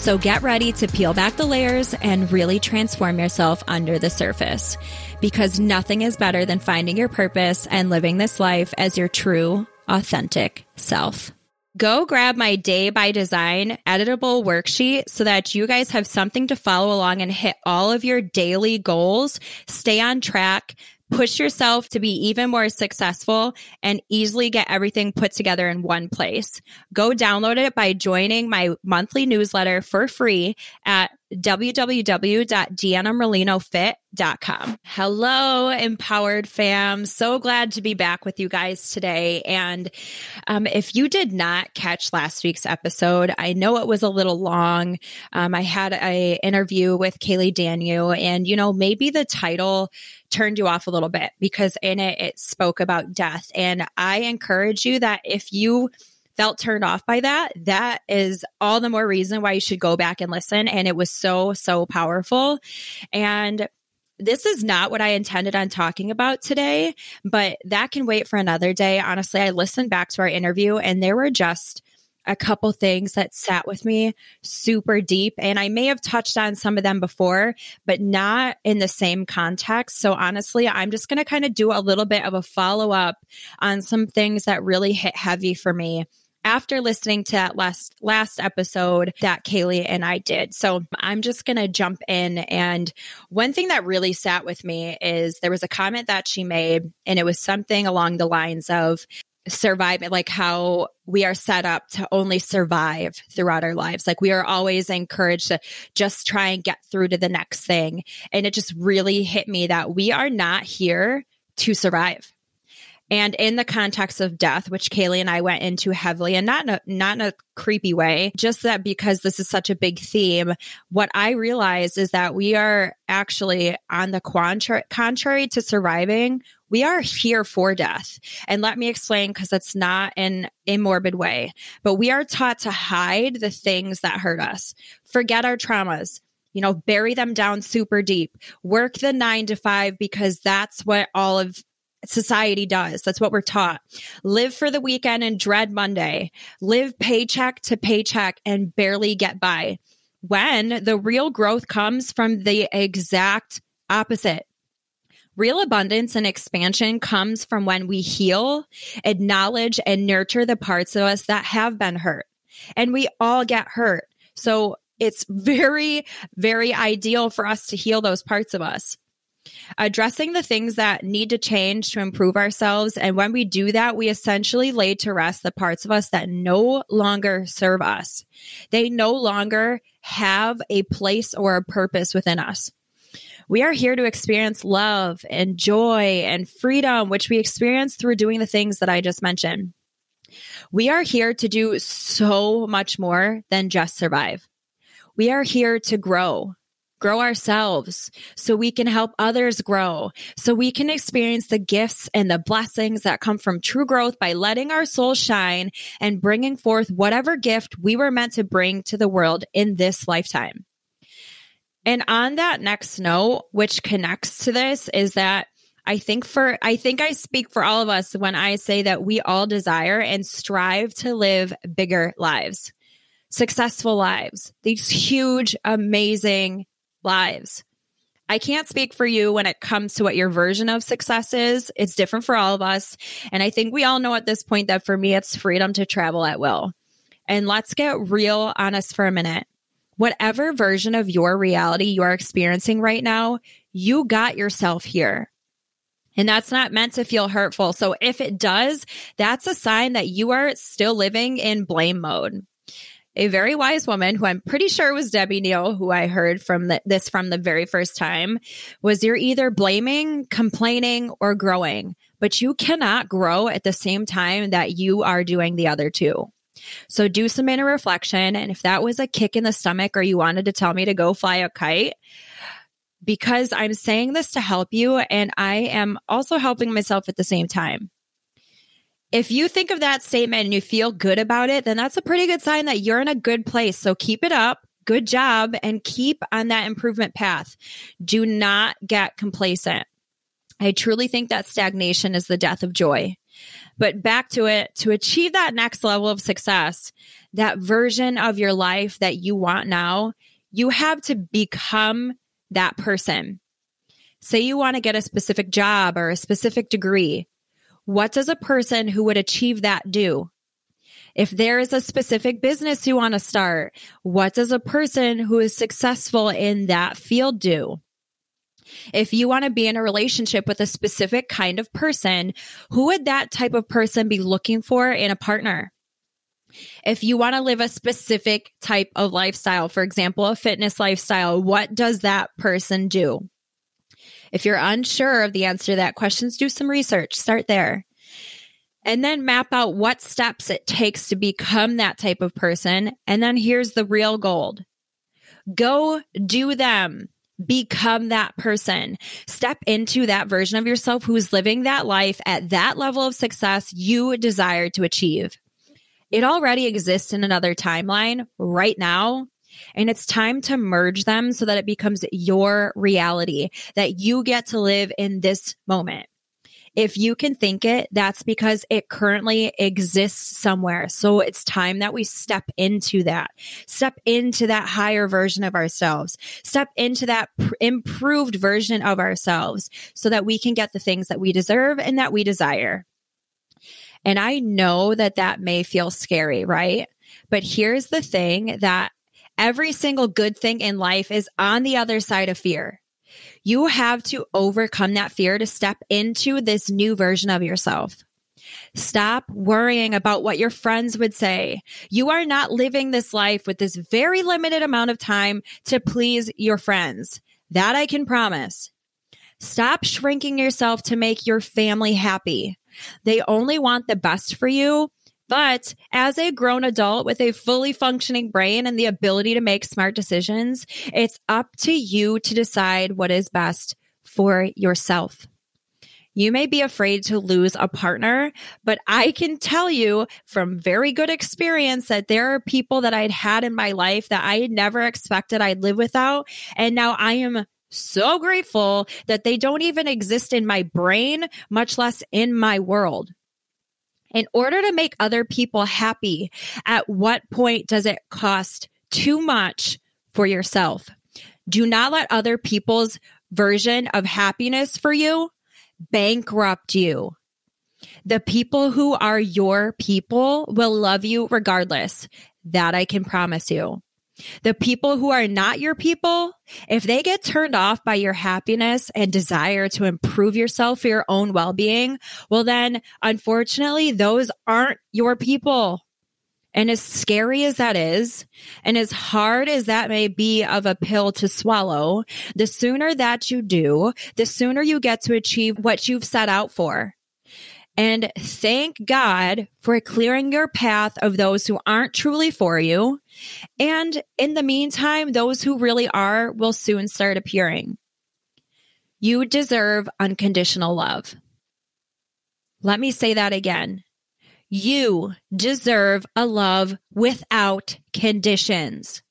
So get ready to peel back the layers and really transform yourself under the surface. Because nothing is better than finding your purpose and living this life as your true, authentic self. Go grab my day by design editable worksheet so that you guys have something to follow along and hit all of your daily goals, stay on track, push yourself to be even more successful and easily get everything put together in one place. Go download it by joining my monthly newsletter for free at www.deannamerlinofit.com. Hello, empowered fam. So glad to be back with you guys today. And um, if you did not catch last week's episode, I know it was a little long. Um, I had a interview with Kaylee Daniel, and you know maybe the title turned you off a little bit because in it it spoke about death. And I encourage you that if you felt turned off by that, that is all the more reason why you should go back and listen. And it was so, so powerful. And this is not what I intended on talking about today, but that can wait for another day. Honestly, I listened back to our interview and there were just a couple things that sat with me super deep. And I may have touched on some of them before, but not in the same context. So honestly, I'm just going to kind of do a little bit of a follow up on some things that really hit heavy for me after listening to that last last episode that Kaylee and I did. So I'm just to jump in and one thing that really sat with me is there was a comment that she made and it was something along the lines of survive like how we are set up to only survive throughout our lives. Like we are always encouraged to just try and get through to the next thing. And it just really hit me that we are not here to survive and in the context of death, which Kaylee and I went into heavily and not in a, not in a creepy way, just that because this is such a big theme, what I realized is that we are actually on the contra- contrary to surviving, we are here for death. And let me explain because it's not in a morbid way, but we are taught to hide the things that hurt us, forget our traumas, you know, bury them down super deep, work the nine to five because that's what all of society does. That's what we're taught. Live for the weekend and dread Monday. Live paycheck to paycheck and barely get by. When the real growth comes from the exact opposite. Real abundance and expansion comes from when we heal, acknowledge, and nurture the parts of us that have been hurt. And we all get hurt. So it's very, very ideal for us to heal those parts of us addressing the things that need to change to improve ourselves. And when we do that, we essentially lay to rest the parts of us that no longer serve us. They no longer have a place or a purpose within us. We are here to experience love and joy and freedom, which we experience through doing the things that I just mentioned. We are here to do so much more than just survive. We are here to grow, grow ourselves so we can help others grow, so we can experience the gifts and the blessings that come from true growth by letting our soul shine and bringing forth whatever gift we were meant to bring to the world in this lifetime. And on that next note, which connects to this, is that I think for, I think I speak for all of us when I say that we all desire and strive to live bigger lives successful lives, these huge, amazing lives. I can't speak for you when it comes to what your version of success is. It's different for all of us. And I think we all know at this point that for me, it's freedom to travel at will. And let's get real honest for a minute. Whatever version of your reality you're experiencing right now, you got yourself here. And that's not meant to feel hurtful. So if it does, that's a sign that you are still living in blame mode a very wise woman who I'm pretty sure was Debbie Neal, who I heard from the, this from the very first time, was you're either blaming, complaining, or growing, but you cannot grow at the same time that you are doing the other two. So do some inner reflection. And if that was a kick in the stomach or you wanted to tell me to go fly a kite, because I'm saying this to help you and I am also helping myself at the same time. If you think of that statement and you feel good about it, then that's a pretty good sign that you're in a good place. So keep it up. Good job and keep on that improvement path. Do not get complacent. I truly think that stagnation is the death of joy. But back to it, to achieve that next level of success, that version of your life that you want now, you have to become that person. Say you want to get a specific job or a specific degree. What does a person who would achieve that do? If there is a specific business you want to start, what does a person who is successful in that field do? If you want to be in a relationship with a specific kind of person, who would that type of person be looking for in a partner? If you want to live a specific type of lifestyle, for example, a fitness lifestyle, what does that person do? If you're unsure of the answer to that questions, do some research. Start there. And then map out what steps it takes to become that type of person. And then here's the real gold. Go do them. Become that person. Step into that version of yourself who's living that life at that level of success you desire to achieve. It already exists in another timeline right now. And it's time to merge them so that it becomes your reality, that you get to live in this moment. If you can think it, that's because it currently exists somewhere. So it's time that we step into that, step into that higher version of ourselves, step into that pr- improved version of ourselves so that we can get the things that we deserve and that we desire. And I know that that may feel scary, right? But here's the thing that every single good thing in life is on the other side of fear. You have to overcome that fear to step into this new version of yourself. Stop worrying about what your friends would say. You are not living this life with this very limited amount of time to please your friends. That I can promise. Stop shrinking yourself to make your family happy. They only want the best for you. But as a grown adult with a fully functioning brain and the ability to make smart decisions, it's up to you to decide what is best for yourself. You may be afraid to lose a partner, but I can tell you from very good experience that there are people that I'd had in my life that I had never expected I'd live without. And now I am so grateful that they don't even exist in my brain, much less in my world. In order to make other people happy, at what point does it cost too much for yourself? Do not let other people's version of happiness for you bankrupt you. The people who are your people will love you regardless. That I can promise you. The people who are not your people, if they get turned off by your happiness and desire to improve yourself for your own well being, well, then unfortunately, those aren't your people. And as scary as that is, and as hard as that may be of a pill to swallow, the sooner that you do, the sooner you get to achieve what you've set out for. And thank God for clearing your path of those who aren't truly for you. And in the meantime, those who really are will soon start appearing. You deserve unconditional love. Let me say that again. You deserve a love without conditions.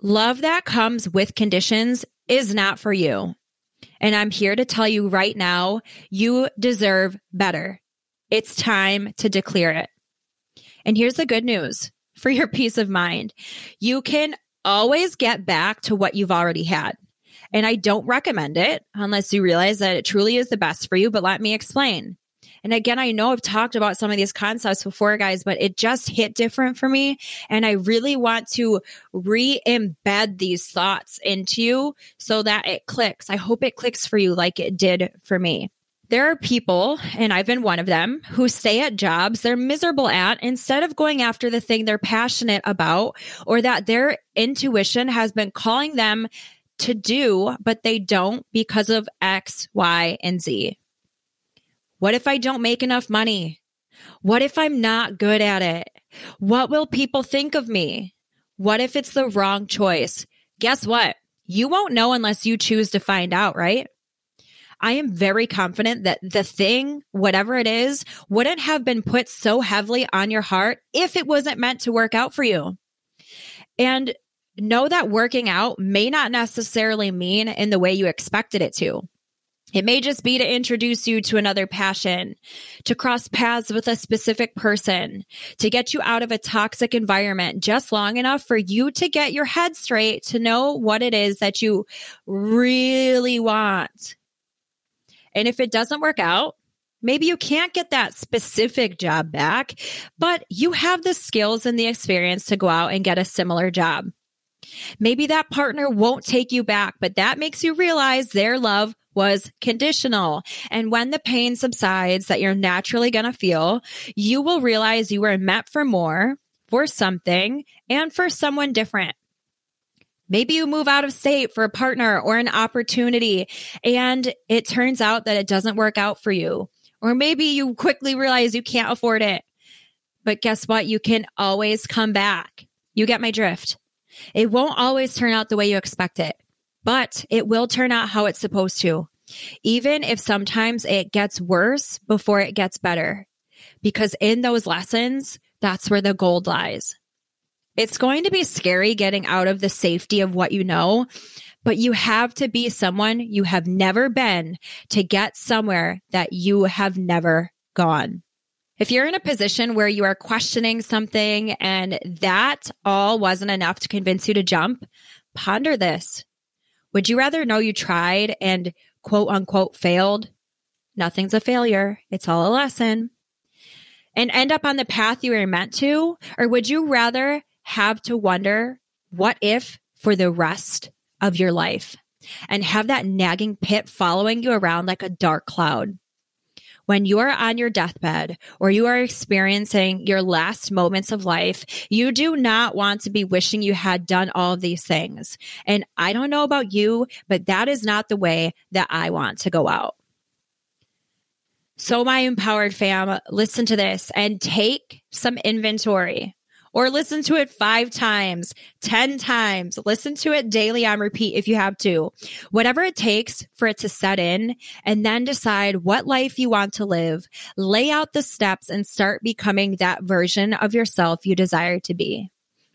Love that comes with conditions is not for you. And I'm here to tell you right now, you deserve better. It's time to declare it. And here's the good news for your peace of mind. You can always get back to what you've already had. And I don't recommend it unless you realize that it truly is the best for you. But let me explain. And again, I know I've talked about some of these concepts before, guys, but it just hit different for me. And I really want to re embed these thoughts into you so that it clicks. I hope it clicks for you like it did for me. There are people, and I've been one of them, who stay at jobs they're miserable at instead of going after the thing they're passionate about or that their intuition has been calling them to do, but they don't because of X, Y, and Z. What if I don't make enough money? What if I'm not good at it? What will people think of me? What if it's the wrong choice? Guess what? You won't know unless you choose to find out, right? I am very confident that the thing, whatever it is, wouldn't have been put so heavily on your heart if it wasn't meant to work out for you. And know that working out may not necessarily mean in the way you expected it to. It may just be to introduce you to another passion, to cross paths with a specific person, to get you out of a toxic environment just long enough for you to get your head straight to know what it is that you really want. And if it doesn't work out, maybe you can't get that specific job back, but you have the skills and the experience to go out and get a similar job. Maybe that partner won't take you back, but that makes you realize their love was conditional. And when the pain subsides that you're naturally going to feel, you will realize you were meant for more, for something, and for someone different. Maybe you move out of state for a partner or an opportunity and it turns out that it doesn't work out for you. Or maybe you quickly realize you can't afford it. But guess what? You can always come back. You get my drift. It won't always turn out the way you expect it, but it will turn out how it's supposed to. Even if sometimes it gets worse before it gets better. Because in those lessons, that's where the gold lies. It's going to be scary getting out of the safety of what you know, but you have to be someone you have never been to get somewhere that you have never gone. If you're in a position where you are questioning something and that all wasn't enough to convince you to jump, ponder this. Would you rather know you tried and quote unquote failed? Nothing's a failure. It's all a lesson. And end up on the path you were meant to? Or would you rather have to wonder what if for the rest of your life and have that nagging pit following you around like a dark cloud. When you are on your deathbed or you are experiencing your last moments of life, you do not want to be wishing you had done all of these things. And I don't know about you, but that is not the way that I want to go out. So, my empowered fam, listen to this and take some inventory or listen to it five times, 10 times. Listen to it daily on repeat if you have to. Whatever it takes for it to set in and then decide what life you want to live. Lay out the steps and start becoming that version of yourself you desire to be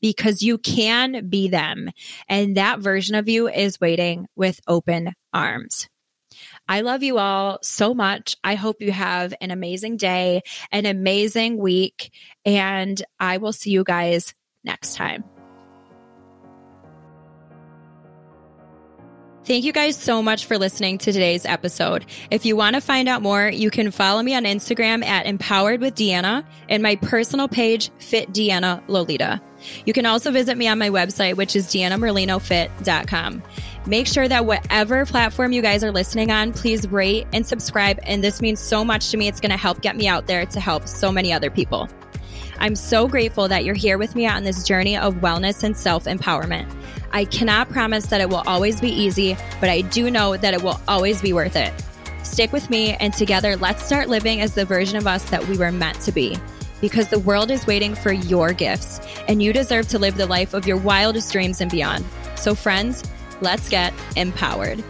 because you can be them. And that version of you is waiting with open arms. I love you all so much. I hope you have an amazing day, an amazing week, and I will see you guys next time. Thank you guys so much for listening to today's episode. If you want to find out more, you can follow me on Instagram at Empowered with Deanna and my personal page, Fit Deanna Lolita. You can also visit me on my website, which is deannamerlinofit.com. Make sure that whatever platform you guys are listening on, please rate and subscribe. And this means so much to me. It's going to help get me out there to help so many other people. I'm so grateful that you're here with me on this journey of wellness and self empowerment. I cannot promise that it will always be easy, but I do know that it will always be worth it. Stick with me, and together, let's start living as the version of us that we were meant to be. Because the world is waiting for your gifts, and you deserve to live the life of your wildest dreams and beyond. So, friends, Let's get empowered.